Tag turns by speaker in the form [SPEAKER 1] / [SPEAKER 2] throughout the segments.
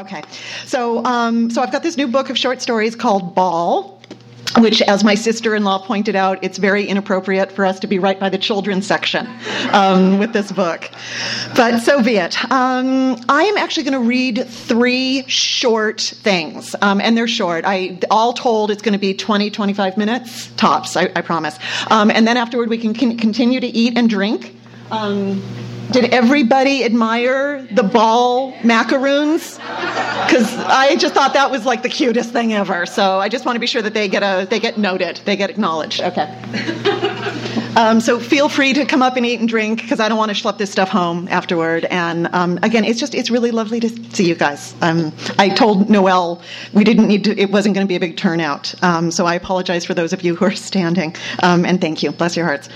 [SPEAKER 1] Okay, so um, so I've got this new book of short stories called Ball. Which, as my sister in law pointed out, it's very inappropriate for us to be right by the children's section um, with this book. But so be it. Um, I am actually going to read three short things, um, and they're short. I All told, it's going to be 20, 25 minutes tops, I, I promise. Um, and then afterward, we can, can, continue to eat and drink. Did everybody admire the ball macaroons? Because I just thought that was like the cutest thing ever. So I just want to be sure that they get a they get noted, they get acknowledged. Okay. Um, so feel free to come up and eat and drink because I don't want to schlep this stuff home afterward. And um, again, it's just it's really lovely to see you guys. Um, I told Noel we didn't need to; it wasn't going to be a big turnout. Um, so I apologize for those of you who are standing. Um, and thank you. Bless your hearts.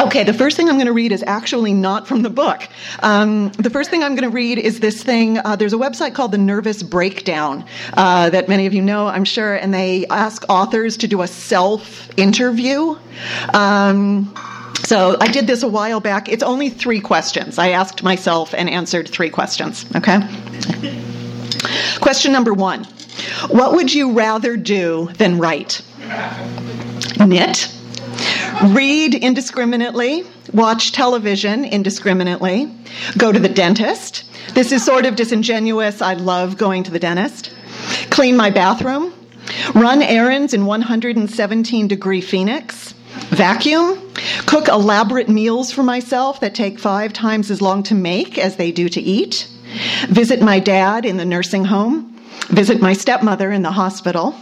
[SPEAKER 1] Okay, the first thing I'm going to read is actually not from the book. Um, the first thing I'm going to read is this thing. Uh, there's a website called the Nervous Breakdown uh, that many of you know, I'm sure, and they ask authors to do a self interview. Um, so I did this a while back. It's only three questions. I asked myself and answered three questions. Okay? Question number one What would you rather do than write? Knit read indiscriminately, watch television indiscriminately, go to the dentist. This is sort of disingenuous. I love going to the dentist. Clean my bathroom, run errands in 117 degree Phoenix, vacuum, cook elaborate meals for myself that take five times as long to make as they do to eat, visit my dad in the nursing home, visit my stepmother in the hospital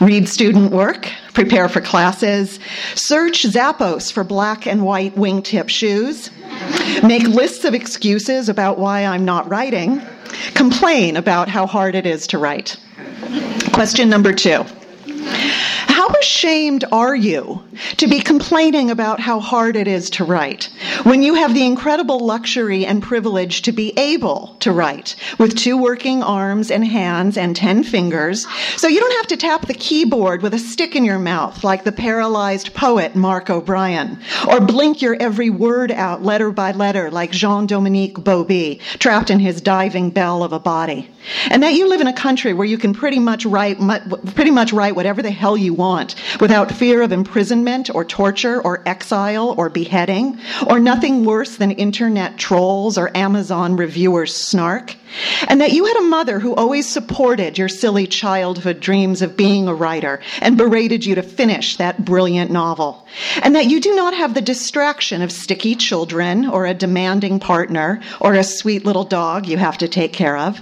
[SPEAKER 1] read student work, prepare for classes, search Zappos for black and white wingtip shoes, make lists of excuses about why I'm not writing, complain about how hard it is to write. Question number two. How ashamed are you to be complaining about how hard it is to write when you have the incredible luxury and privilege to be able to write with two working arms and hands and ten fingers, so you don't have to tap the keyboard with a stick in your mouth like the paralyzed poet Mark O'Brien, or blink your every word out letter by letter like Jean Dominique Bauby, trapped in his diving bell of a body, and that you live in a country where you can pretty much write pretty much write whatever the hell you want want without fear of imprisonment or torture or exile or beheading or nothing worse than internet trolls or Amazon reviewers' snark. And that you had a mother who always supported your silly childhood dreams of being a writer and berated you to finish that brilliant novel. And that you do not have the distraction of sticky children or a demanding partner or a sweet little dog you have to take care of.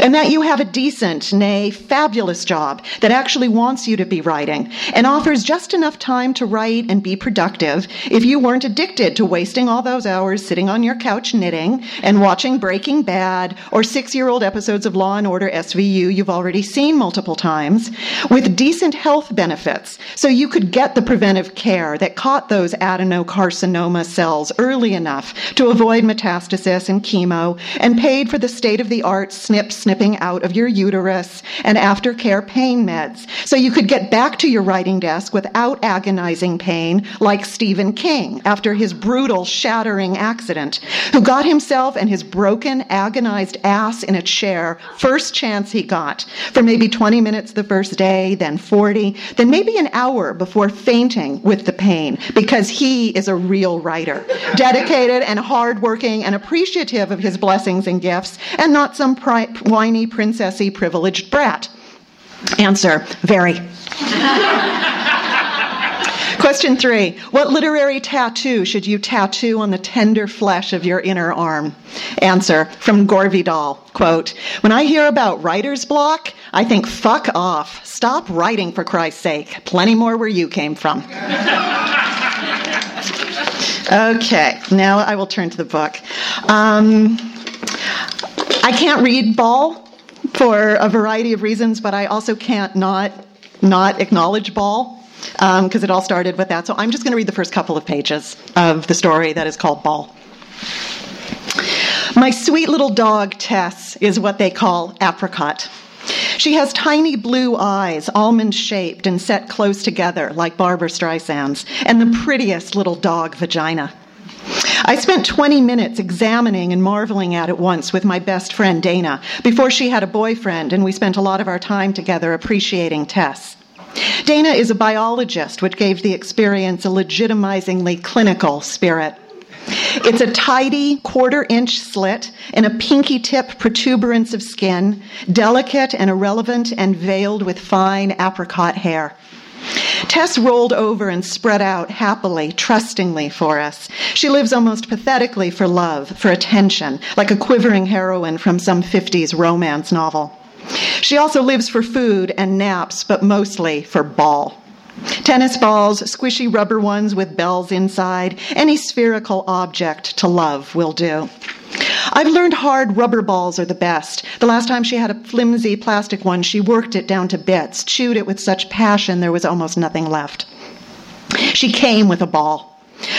[SPEAKER 1] And that you have a decent, nay, fabulous job that actually wants you to be writing and offers just enough time to write and be productive. If you weren't addicted to wasting all those hours sitting on your couch knitting and watching Breaking Bad or six year old episodes of Law and Order SVU you've already seen multiple times with decent health benefits. So you could get the preventive care that caught those adenocarcinoma cells early enough to avoid metastasis and chemo and paid for the state of the art snip snipping out of your uterus and aftercare pain meds. So you could get back to your writing desk without agonizing pain like Stephen King after his brutal shattering accident who got himself and his broken agonized ass in a chair first chance he got for maybe 20 minutes the first day, then 40, then maybe an hour before fainting with the pain because he is a real writer, dedicated and hardworking and appreciative of his blessings and gifts, and not some pri- whiny, princessy, privileged brat. Answer, very. Question three What literary tattoo should you tattoo on the tender flesh of your inner arm? Answer from Gore Vidal quote, When I hear about writer's block, I think, fuck off. Stop writing for Christ's sake. Plenty more where you came from. okay, now I will turn to the book. Um, I can't read Ball for a variety of reasons, but I also can't not not acknowledge Ball because um, it all started with that. So I'm just going to read the first couple of pages of the story that is called Ball. My sweet little dog, Tess, is what they call apricot. She has tiny blue eyes, almond shaped and set close together like Barbra Streisand's, and the prettiest little dog vagina. I spent 20 minutes examining and marveling at it once with my best friend Dana before she had a boyfriend, and we spent a lot of our time together appreciating Tess. Dana is a biologist, which gave the experience a legitimizingly clinical spirit. It's a tidy quarter inch slit in a pinky tip protuberance of skin, delicate and irrelevant and veiled with fine apricot hair. Tess rolled over and spread out happily, trustingly for us. She lives almost pathetically for love, for attention, like a quivering heroine from some 50s romance novel. She also lives for food and naps, but mostly for ball. Tennis balls, squishy rubber ones with bells inside, any spherical object to love will do. I've learned hard rubber balls are the best. The last time she had a flimsy plastic one, she worked it down to bits, chewed it with such passion there was almost nothing left. She came with a ball.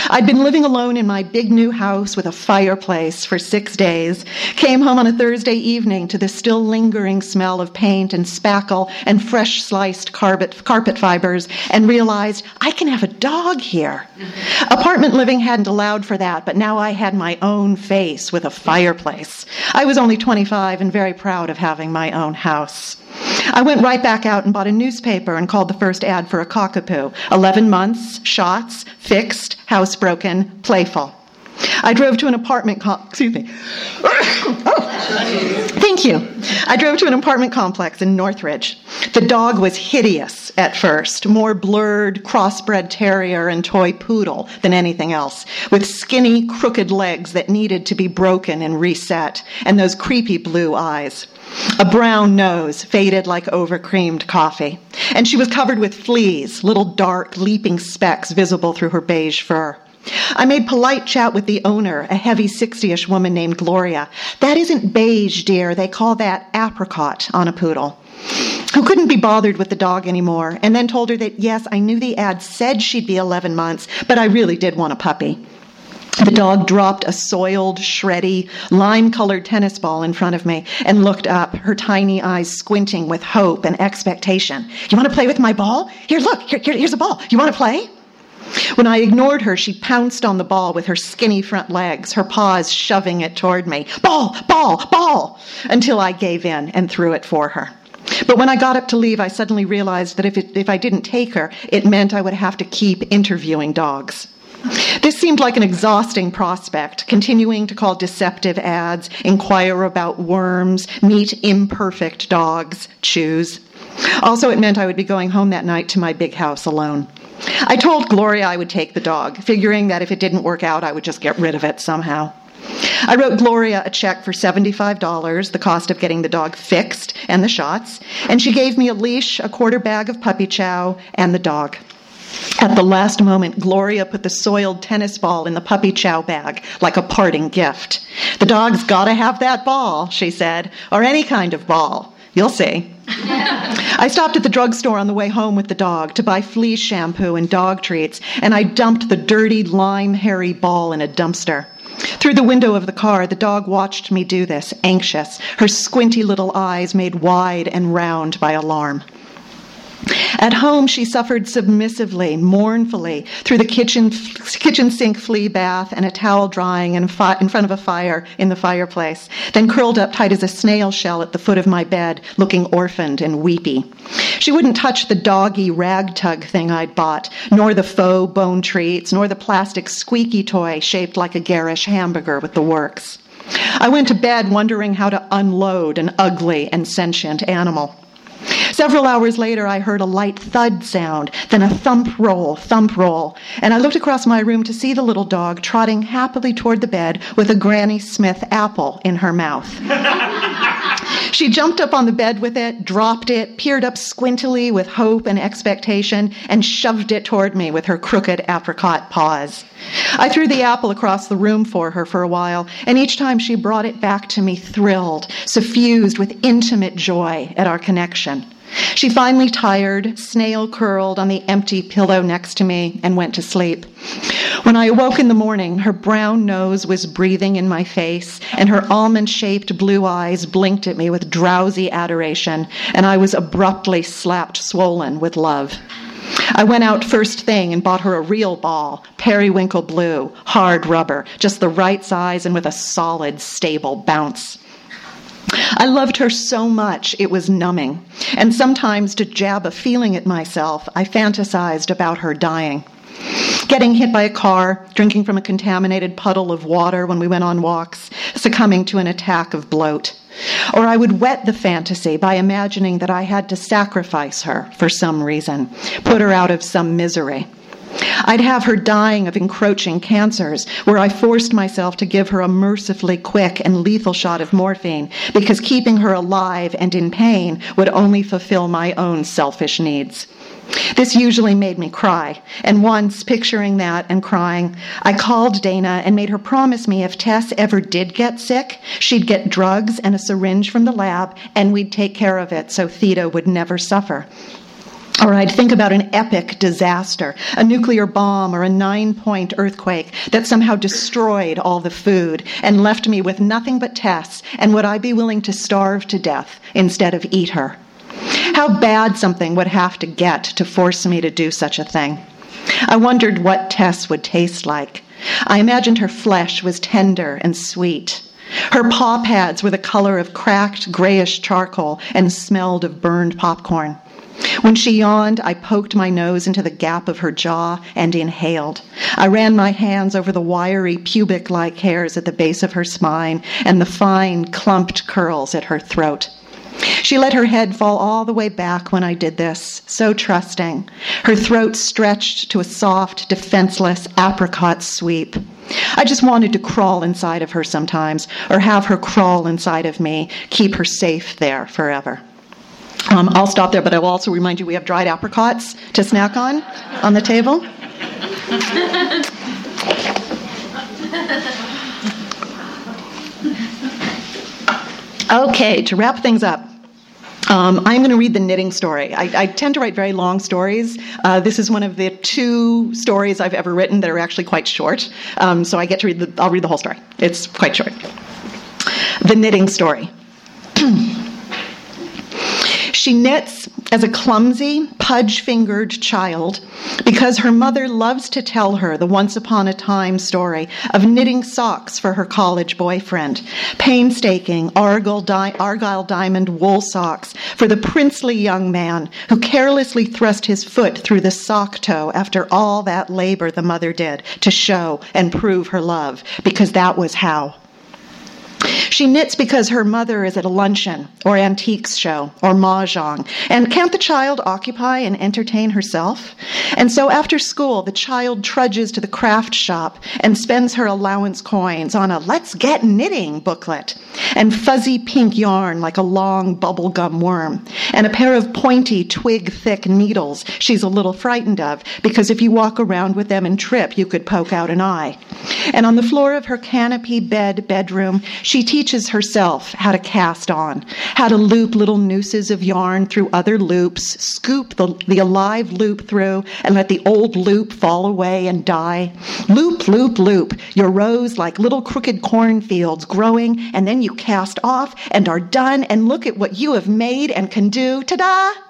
[SPEAKER 1] I'd been living alone in my big new house with a fireplace for six days, came home on a Thursday evening to the still lingering smell of paint and spackle and fresh sliced carpet, carpet fibers, and realized I can have a dog here. Apartment living hadn't allowed for that, but now I had my own face with a fireplace. I was only 25 and very proud of having my own house. I went right back out and bought a newspaper and called the first ad for a cockapoo. 11 months, shots, fixed, housebroken, playful. I drove to an apartment, com- excuse me. oh, thank you. I drove to an apartment complex in Northridge. The dog was hideous at first, more blurred crossbred terrier and toy poodle than anything else, with skinny, crooked legs that needed to be broken and reset, and those creepy blue eyes. A brown nose, faded like overcreamed coffee. And she was covered with fleas, little dark, leaping specks visible through her beige fur. I made polite chat with the owner, a heavy 60 ish woman named Gloria. That isn't beige, dear. They call that apricot on a poodle. Who couldn't be bothered with the dog anymore, and then told her that, yes, I knew the ad said she'd be 11 months, but I really did want a puppy. The dog dropped a soiled, shreddy, lime colored tennis ball in front of me and looked up, her tiny eyes squinting with hope and expectation. You want to play with my ball? Here, look, here, here, here's a ball. You want to play? When I ignored her, she pounced on the ball with her skinny front legs, her paws shoving it toward me. Ball, ball, ball! Until I gave in and threw it for her. But when I got up to leave, I suddenly realized that if, it, if I didn't take her, it meant I would have to keep interviewing dogs. This seemed like an exhausting prospect, continuing to call deceptive ads, inquire about worms, meet imperfect dogs, choose. Also, it meant I would be going home that night to my big house alone. I told Gloria I would take the dog, figuring that if it didn't work out, I would just get rid of it somehow. I wrote Gloria a check for $75, the cost of getting the dog fixed and the shots, and she gave me a leash, a quarter bag of puppy chow, and the dog. At the last moment, Gloria put the soiled tennis ball in the puppy chow bag like a parting gift. The dog's gotta have that ball, she said, or any kind of ball. You'll see. I stopped at the drugstore on the way home with the dog to buy flea shampoo and dog treats, and I dumped the dirty, lime hairy ball in a dumpster. Through the window of the car, the dog watched me do this, anxious, her squinty little eyes made wide and round by alarm. At home, she suffered submissively, mournfully, through the kitchen, kitchen sink flea bath and a towel drying in, fi- in front of a fire in the fireplace, then curled up tight as a snail shell at the foot of my bed, looking orphaned and weepy. She wouldn't touch the doggy rag tug thing I'd bought, nor the faux bone treats, nor the plastic squeaky toy shaped like a garish hamburger with the works. I went to bed wondering how to unload an ugly and sentient animal. Several hours later, I heard a light thud sound, then a thump roll, thump roll, and I looked across my room to see the little dog trotting happily toward the bed with a Granny Smith apple in her mouth. She jumped up on the bed with it, dropped it, peered up squintily with hope and expectation, and shoved it toward me with her crooked apricot paws. I threw the apple across the room for her for a while, and each time she brought it back to me thrilled, suffused with intimate joy at our connection. She finally tired, snail curled on the empty pillow next to me, and went to sleep. When I awoke in the morning, her brown nose was breathing in my face, and her almond shaped blue eyes blinked at me with drowsy adoration, and I was abruptly slapped swollen with love. I went out first thing and bought her a real ball, periwinkle blue, hard rubber, just the right size and with a solid, stable bounce. I loved her so much it was numbing, and sometimes to jab a feeling at myself, I fantasized about her dying. Getting hit by a car, drinking from a contaminated puddle of water when we went on walks, succumbing to an attack of bloat. Or I would wet the fantasy by imagining that I had to sacrifice her for some reason, put her out of some misery. I'd have her dying of encroaching cancers, where I forced myself to give her a mercifully quick and lethal shot of morphine because keeping her alive and in pain would only fulfill my own selfish needs. This usually made me cry, and once, picturing that and crying, I called Dana and made her promise me if Tess ever did get sick, she'd get drugs and a syringe from the lab, and we'd take care of it so Theda would never suffer. Or I'd think about an epic disaster, a nuclear bomb or a nine point earthquake that somehow destroyed all the food and left me with nothing but Tess, and would I be willing to starve to death instead of eat her? How bad something would have to get to force me to do such a thing. I wondered what Tess would taste like. I imagined her flesh was tender and sweet. Her paw pads were the color of cracked grayish charcoal and smelled of burned popcorn. When she yawned, I poked my nose into the gap of her jaw and inhaled. I ran my hands over the wiry pubic like hairs at the base of her spine and the fine, clumped curls at her throat. She let her head fall all the way back when I did this, so trusting. Her throat stretched to a soft, defenseless apricot sweep. I just wanted to crawl inside of her sometimes, or have her crawl inside of me, keep her safe there forever. Um, I'll stop there, but I will also remind you we have dried apricots to snack on on the table. Okay, to wrap things up, um, I'm going to read the knitting story. I, I, tend to write very long stories. Uh, this is one of the two stories I've ever written that are actually quite short. Um, so I get to read the. I'll read the whole story. It's quite short. The knitting story. She knits as a clumsy, pudge fingered child because her mother loves to tell her the once upon a time story of knitting socks for her college boyfriend, painstaking Argyle, di- Argyle diamond wool socks for the princely young man who carelessly thrust his foot through the sock toe after all that labor the mother did to show and prove her love, because that was how. She knits because her mother is at a luncheon or antiques show or mahjong. And can't the child occupy and entertain herself? And so after school, the child trudges to the craft shop and spends her allowance coins on a let's get knitting booklet and fuzzy pink yarn like a long bubblegum worm and a pair of pointy twig thick needles she's a little frightened of because if you walk around with them and trip, you could poke out an eye. And on the floor of her canopy bed bedroom, she teaches herself how to cast on, how to loop little nooses of yarn through other loops, scoop the, the alive loop through, and let the old loop fall away and die. Loop, loop, loop, your rows like little crooked cornfields growing, and then you cast off and are done, and look at what you have made and can do. Ta da!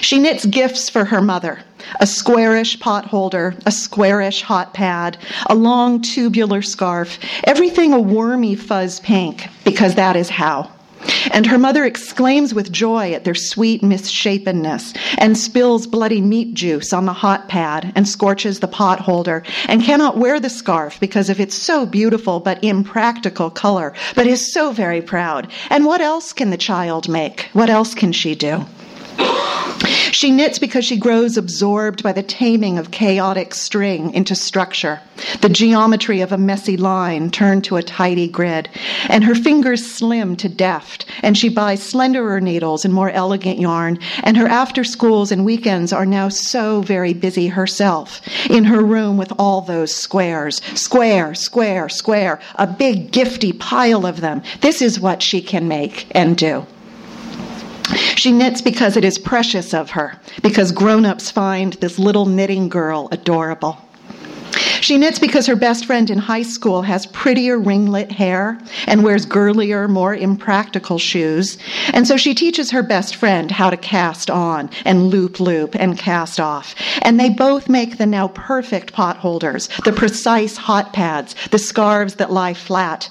[SPEAKER 1] She knits gifts for her mother a squarish pot holder, a squarish hot pad, a long tubular scarf, everything a wormy fuzz pink, because that is how. And her mother exclaims with joy at their sweet misshapenness and spills bloody meat juice on the hot pad and scorches the pot holder and cannot wear the scarf because of its so beautiful but impractical color, but is so very proud. And what else can the child make? What else can she do? She knits because she grows absorbed by the taming of chaotic string into structure, the geometry of a messy line turned to a tidy grid, and her fingers slim to deft, and she buys slenderer needles and more elegant yarn, and her after schools and weekends are now so very busy herself in her room with all those squares. Square, square, square, a big gifty pile of them. This is what she can make and do. She knits because it is precious of her, because grown ups find this little knitting girl adorable. She knits because her best friend in high school has prettier ringlet hair and wears girlier, more impractical shoes. And so she teaches her best friend how to cast on and loop loop and cast off. And they both make the now perfect pot holders, the precise hot pads, the scarves that lie flat.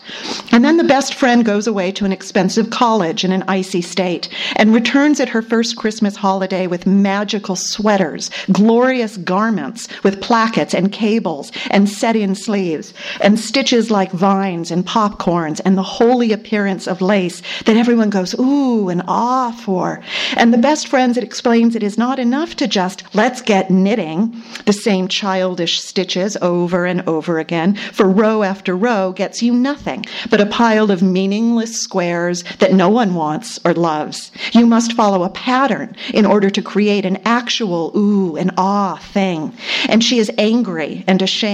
[SPEAKER 1] And then the best friend goes away to an expensive college in an icy state and returns at her first Christmas holiday with magical sweaters, glorious garments with plackets and cables and set in sleeves, and stitches like vines and popcorns, and the holy appearance of lace that everyone goes ooh and ah for. And the best friends, it explains it is not enough to just let's get knitting the same childish stitches over and over again, for row after row gets you nothing but a pile of meaningless squares that no one wants or loves. You must follow a pattern in order to create an actual ooh and ah thing. And she is angry and ashamed,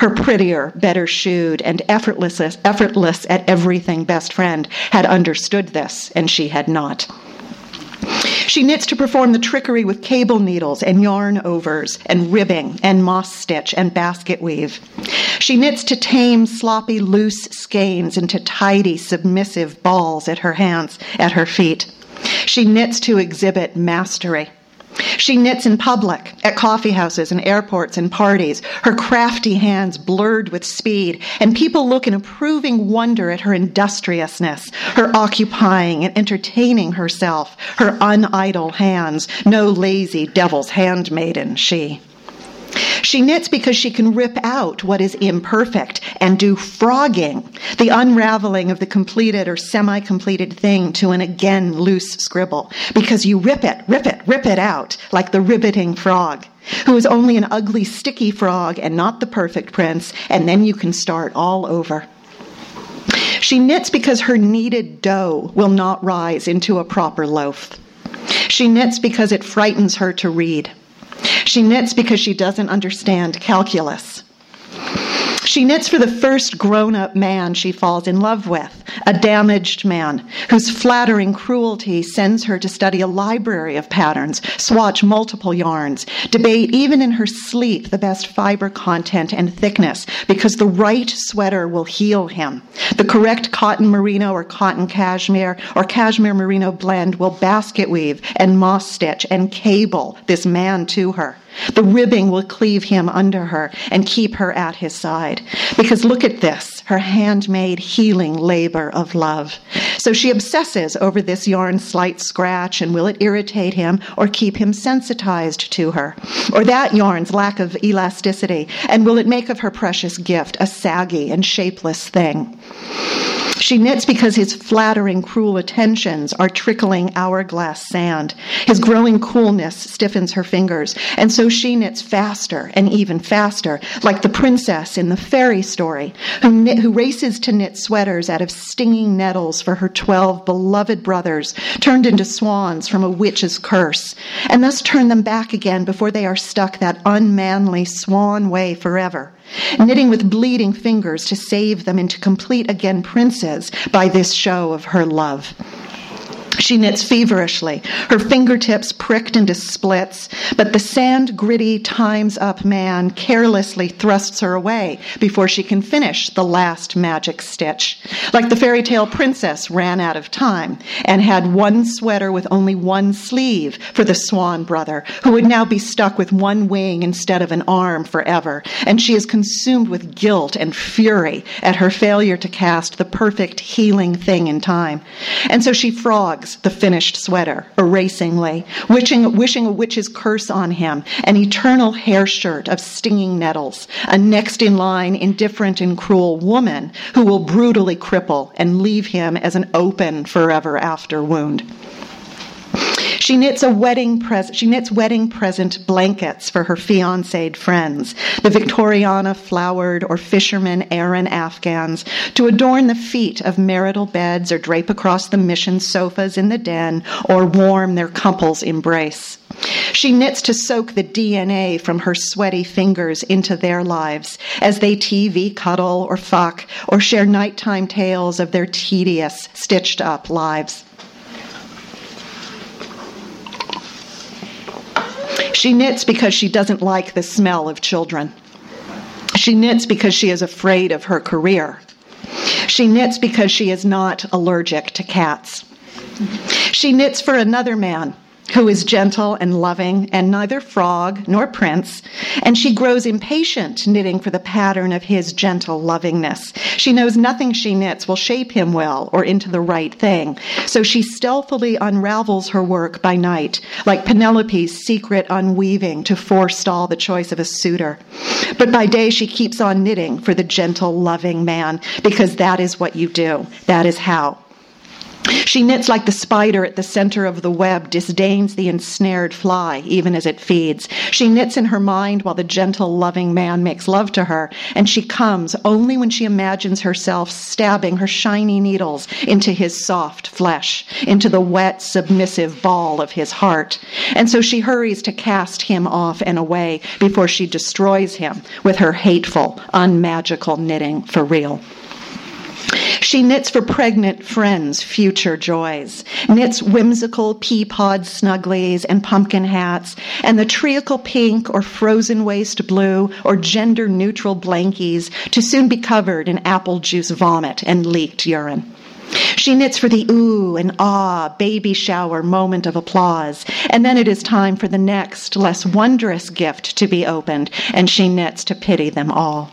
[SPEAKER 1] her prettier, better shoed, and effortless, effortless at everything best friend had understood this, and she had not. She knits to perform the trickery with cable needles and yarn overs and ribbing and moss stitch and basket weave. She knits to tame sloppy loose skeins into tidy submissive balls at her hands, at her feet. She knits to exhibit mastery. She knits in public, at coffee houses and airports and parties, her crafty hands blurred with speed, and people look in approving wonder at her industriousness, her occupying and entertaining herself, her unidle hands, no lazy devil's handmaiden, she. She knits because she can rip out what is imperfect and do frogging, the unraveling of the completed or semi completed thing to an again loose scribble, because you rip it, rip it, rip it out, like the ribbiting frog, who is only an ugly, sticky frog and not the perfect prince, and then you can start all over. She knits because her kneaded dough will not rise into a proper loaf. She knits because it frightens her to read. She knits because she doesn't understand calculus. She knits for the first grown up man she falls in love with, a damaged man whose flattering cruelty sends her to study a library of patterns, swatch multiple yarns, debate even in her sleep the best fiber content and thickness, because the right sweater will heal him. The correct cotton merino or cotton cashmere or cashmere merino blend will basket weave and moss stitch and cable this man to her. The ribbing will cleave him under her and keep her at his side. Because look at this, her handmade healing labor of love. So she obsesses over this yarn slight scratch and will it irritate him or keep him sensitized to her? Or that yarn's lack of elasticity and will it make of her precious gift a saggy and shapeless thing? She knits because his flattering, cruel attentions are trickling hourglass sand. His growing coolness stiffens her fingers, and so she knits faster and even faster, like the princess in the fairy story, who, knit, who races to knit sweaters out of stinging nettles for her twelve beloved brothers, turned into swans from a witch's curse, and thus turn them back again before they are stuck that unmanly swan way forever knitting with bleeding fingers to save them into complete again princes by this show of her love. She knits feverishly, her fingertips pricked into splits, but the sand gritty time's up man carelessly thrusts her away before she can finish the last magic stitch. Like the fairy tale princess ran out of time and had one sweater with only one sleeve for the swan brother, who would now be stuck with one wing instead of an arm forever. And she is consumed with guilt and fury at her failure to cast the perfect healing thing in time. And so she frogs the finished sweater, erasingly, wishing, wishing a witch's curse on him, an eternal hair shirt of stinging nettles, a next in line, indifferent and cruel woman who will brutally cripple and leave him as an open forever after wound. She knits a wedding present. She knits wedding present blankets for her fiancéed friends, the Victoriana flowered or fisherman Aran Afghans, to adorn the feet of marital beds or drape across the mission sofas in the den or warm their couple's embrace. She knits to soak the DNA from her sweaty fingers into their lives as they TV cuddle or fuck or share nighttime tales of their tedious, stitched up lives. She knits because she doesn't like the smell of children. She knits because she is afraid of her career. She knits because she is not allergic to cats. She knits for another man who is gentle and loving and neither frog nor prince, and she grows impatient knitting for the pattern of his gentle lovingness. She knows nothing she knits will shape him well or into the right thing, so she stealthily unravels her work by night, like Penelope's secret unweaving to forestall the choice of a suitor. But by day she keeps on knitting for the gentle, loving man, because that is what you do. That is how. She knits like the spider at the center of the web disdains the ensnared fly, even as it feeds. She knits in her mind while the gentle, loving man makes love to her, and she comes only when she imagines herself stabbing her shiny needles into his soft flesh, into the wet, submissive ball of his heart. And so she hurries to cast him off and away before she destroys him with her hateful, unmagical knitting for real. She knits for pregnant friends' future joys, knits whimsical pea pod snugglies and pumpkin hats, and the treacle pink or frozen waste blue or gender neutral blankies to soon be covered in apple juice vomit and leaked urine. She knits for the ooh and ah baby shower moment of applause, and then it is time for the next, less wondrous gift to be opened, and she knits to pity them all.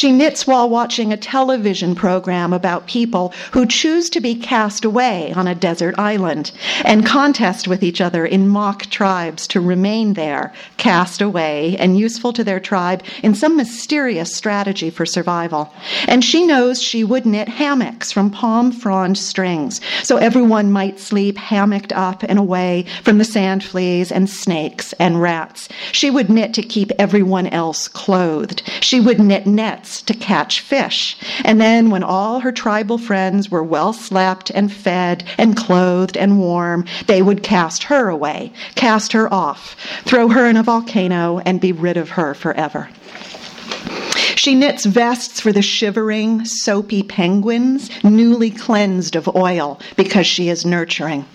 [SPEAKER 1] She knits while watching a television program about people who choose to be cast away on a desert island and contest with each other in mock tribes to remain there, cast away and useful to their tribe in some mysterious strategy for survival. And she knows she would knit hammocks from palm frond strings so everyone might sleep hammocked up and away from the sand fleas and snakes and rats. She would knit to keep everyone else clothed. She would knit nets to catch fish. And then, when all her tribal friends were well slept and fed and clothed and warm, they would cast her away, cast her off, throw her in a volcano, and be rid of her forever. She knits vests for the shivering, soapy penguins, newly cleansed of oil because she is nurturing.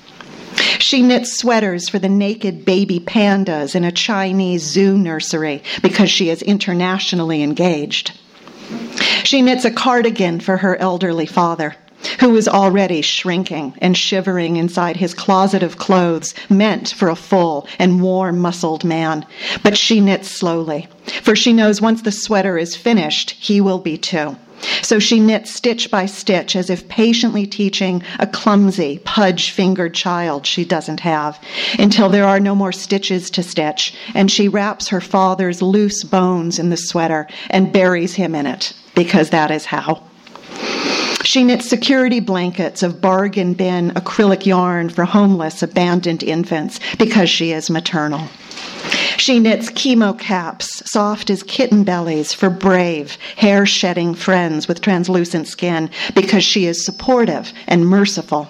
[SPEAKER 1] She knits sweaters for the naked baby pandas in a Chinese zoo nursery because she is internationally engaged. She knits a cardigan for her elderly father, who is already shrinking and shivering inside his closet of clothes meant for a full and warm muscled man. But she knits slowly, for she knows once the sweater is finished, he will be too. So she knits stitch by stitch as if patiently teaching a clumsy, pudge fingered child she doesn't have, until there are no more stitches to stitch, and she wraps her father's loose bones in the sweater and buries him in it, because that is how. She knits security blankets of bargain bin acrylic yarn for homeless, abandoned infants because she is maternal. She knits chemo caps, soft as kitten bellies, for brave, hair shedding friends with translucent skin because she is supportive and merciful.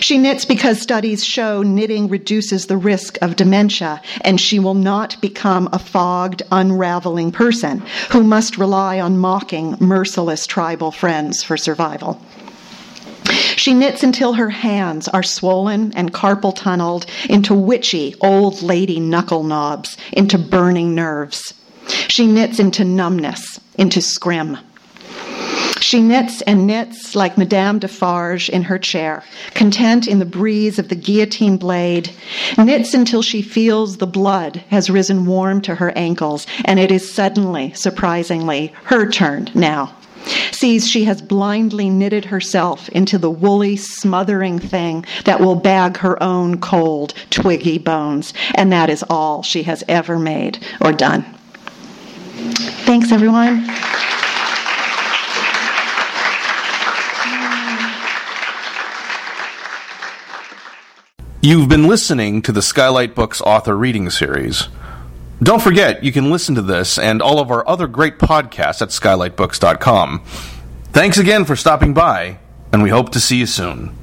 [SPEAKER 1] She knits because studies show knitting reduces the risk of dementia, and she will not become a fogged, unraveling person who must rely on mocking, merciless tribal friends for survival. She knits until her hands are swollen and carpal tunneled into witchy old lady knuckle knobs, into burning nerves. She knits into numbness, into scrim. She knits and knits like Madame Defarge in her chair, content in the breeze of the guillotine blade, knits until she feels the blood has risen warm to her ankles, and it is suddenly, surprisingly, her turn now sees she has blindly knitted herself into the woolly, smothering thing that will bag her own cold, twiggy bones, and that is all she has ever made or done. Thanks, everyone.
[SPEAKER 2] You've been listening to the Skylight Books author reading series. Don't forget, you can listen to this and all of our other great podcasts at skylightbooks.com. Thanks again for stopping by, and we hope to see you soon.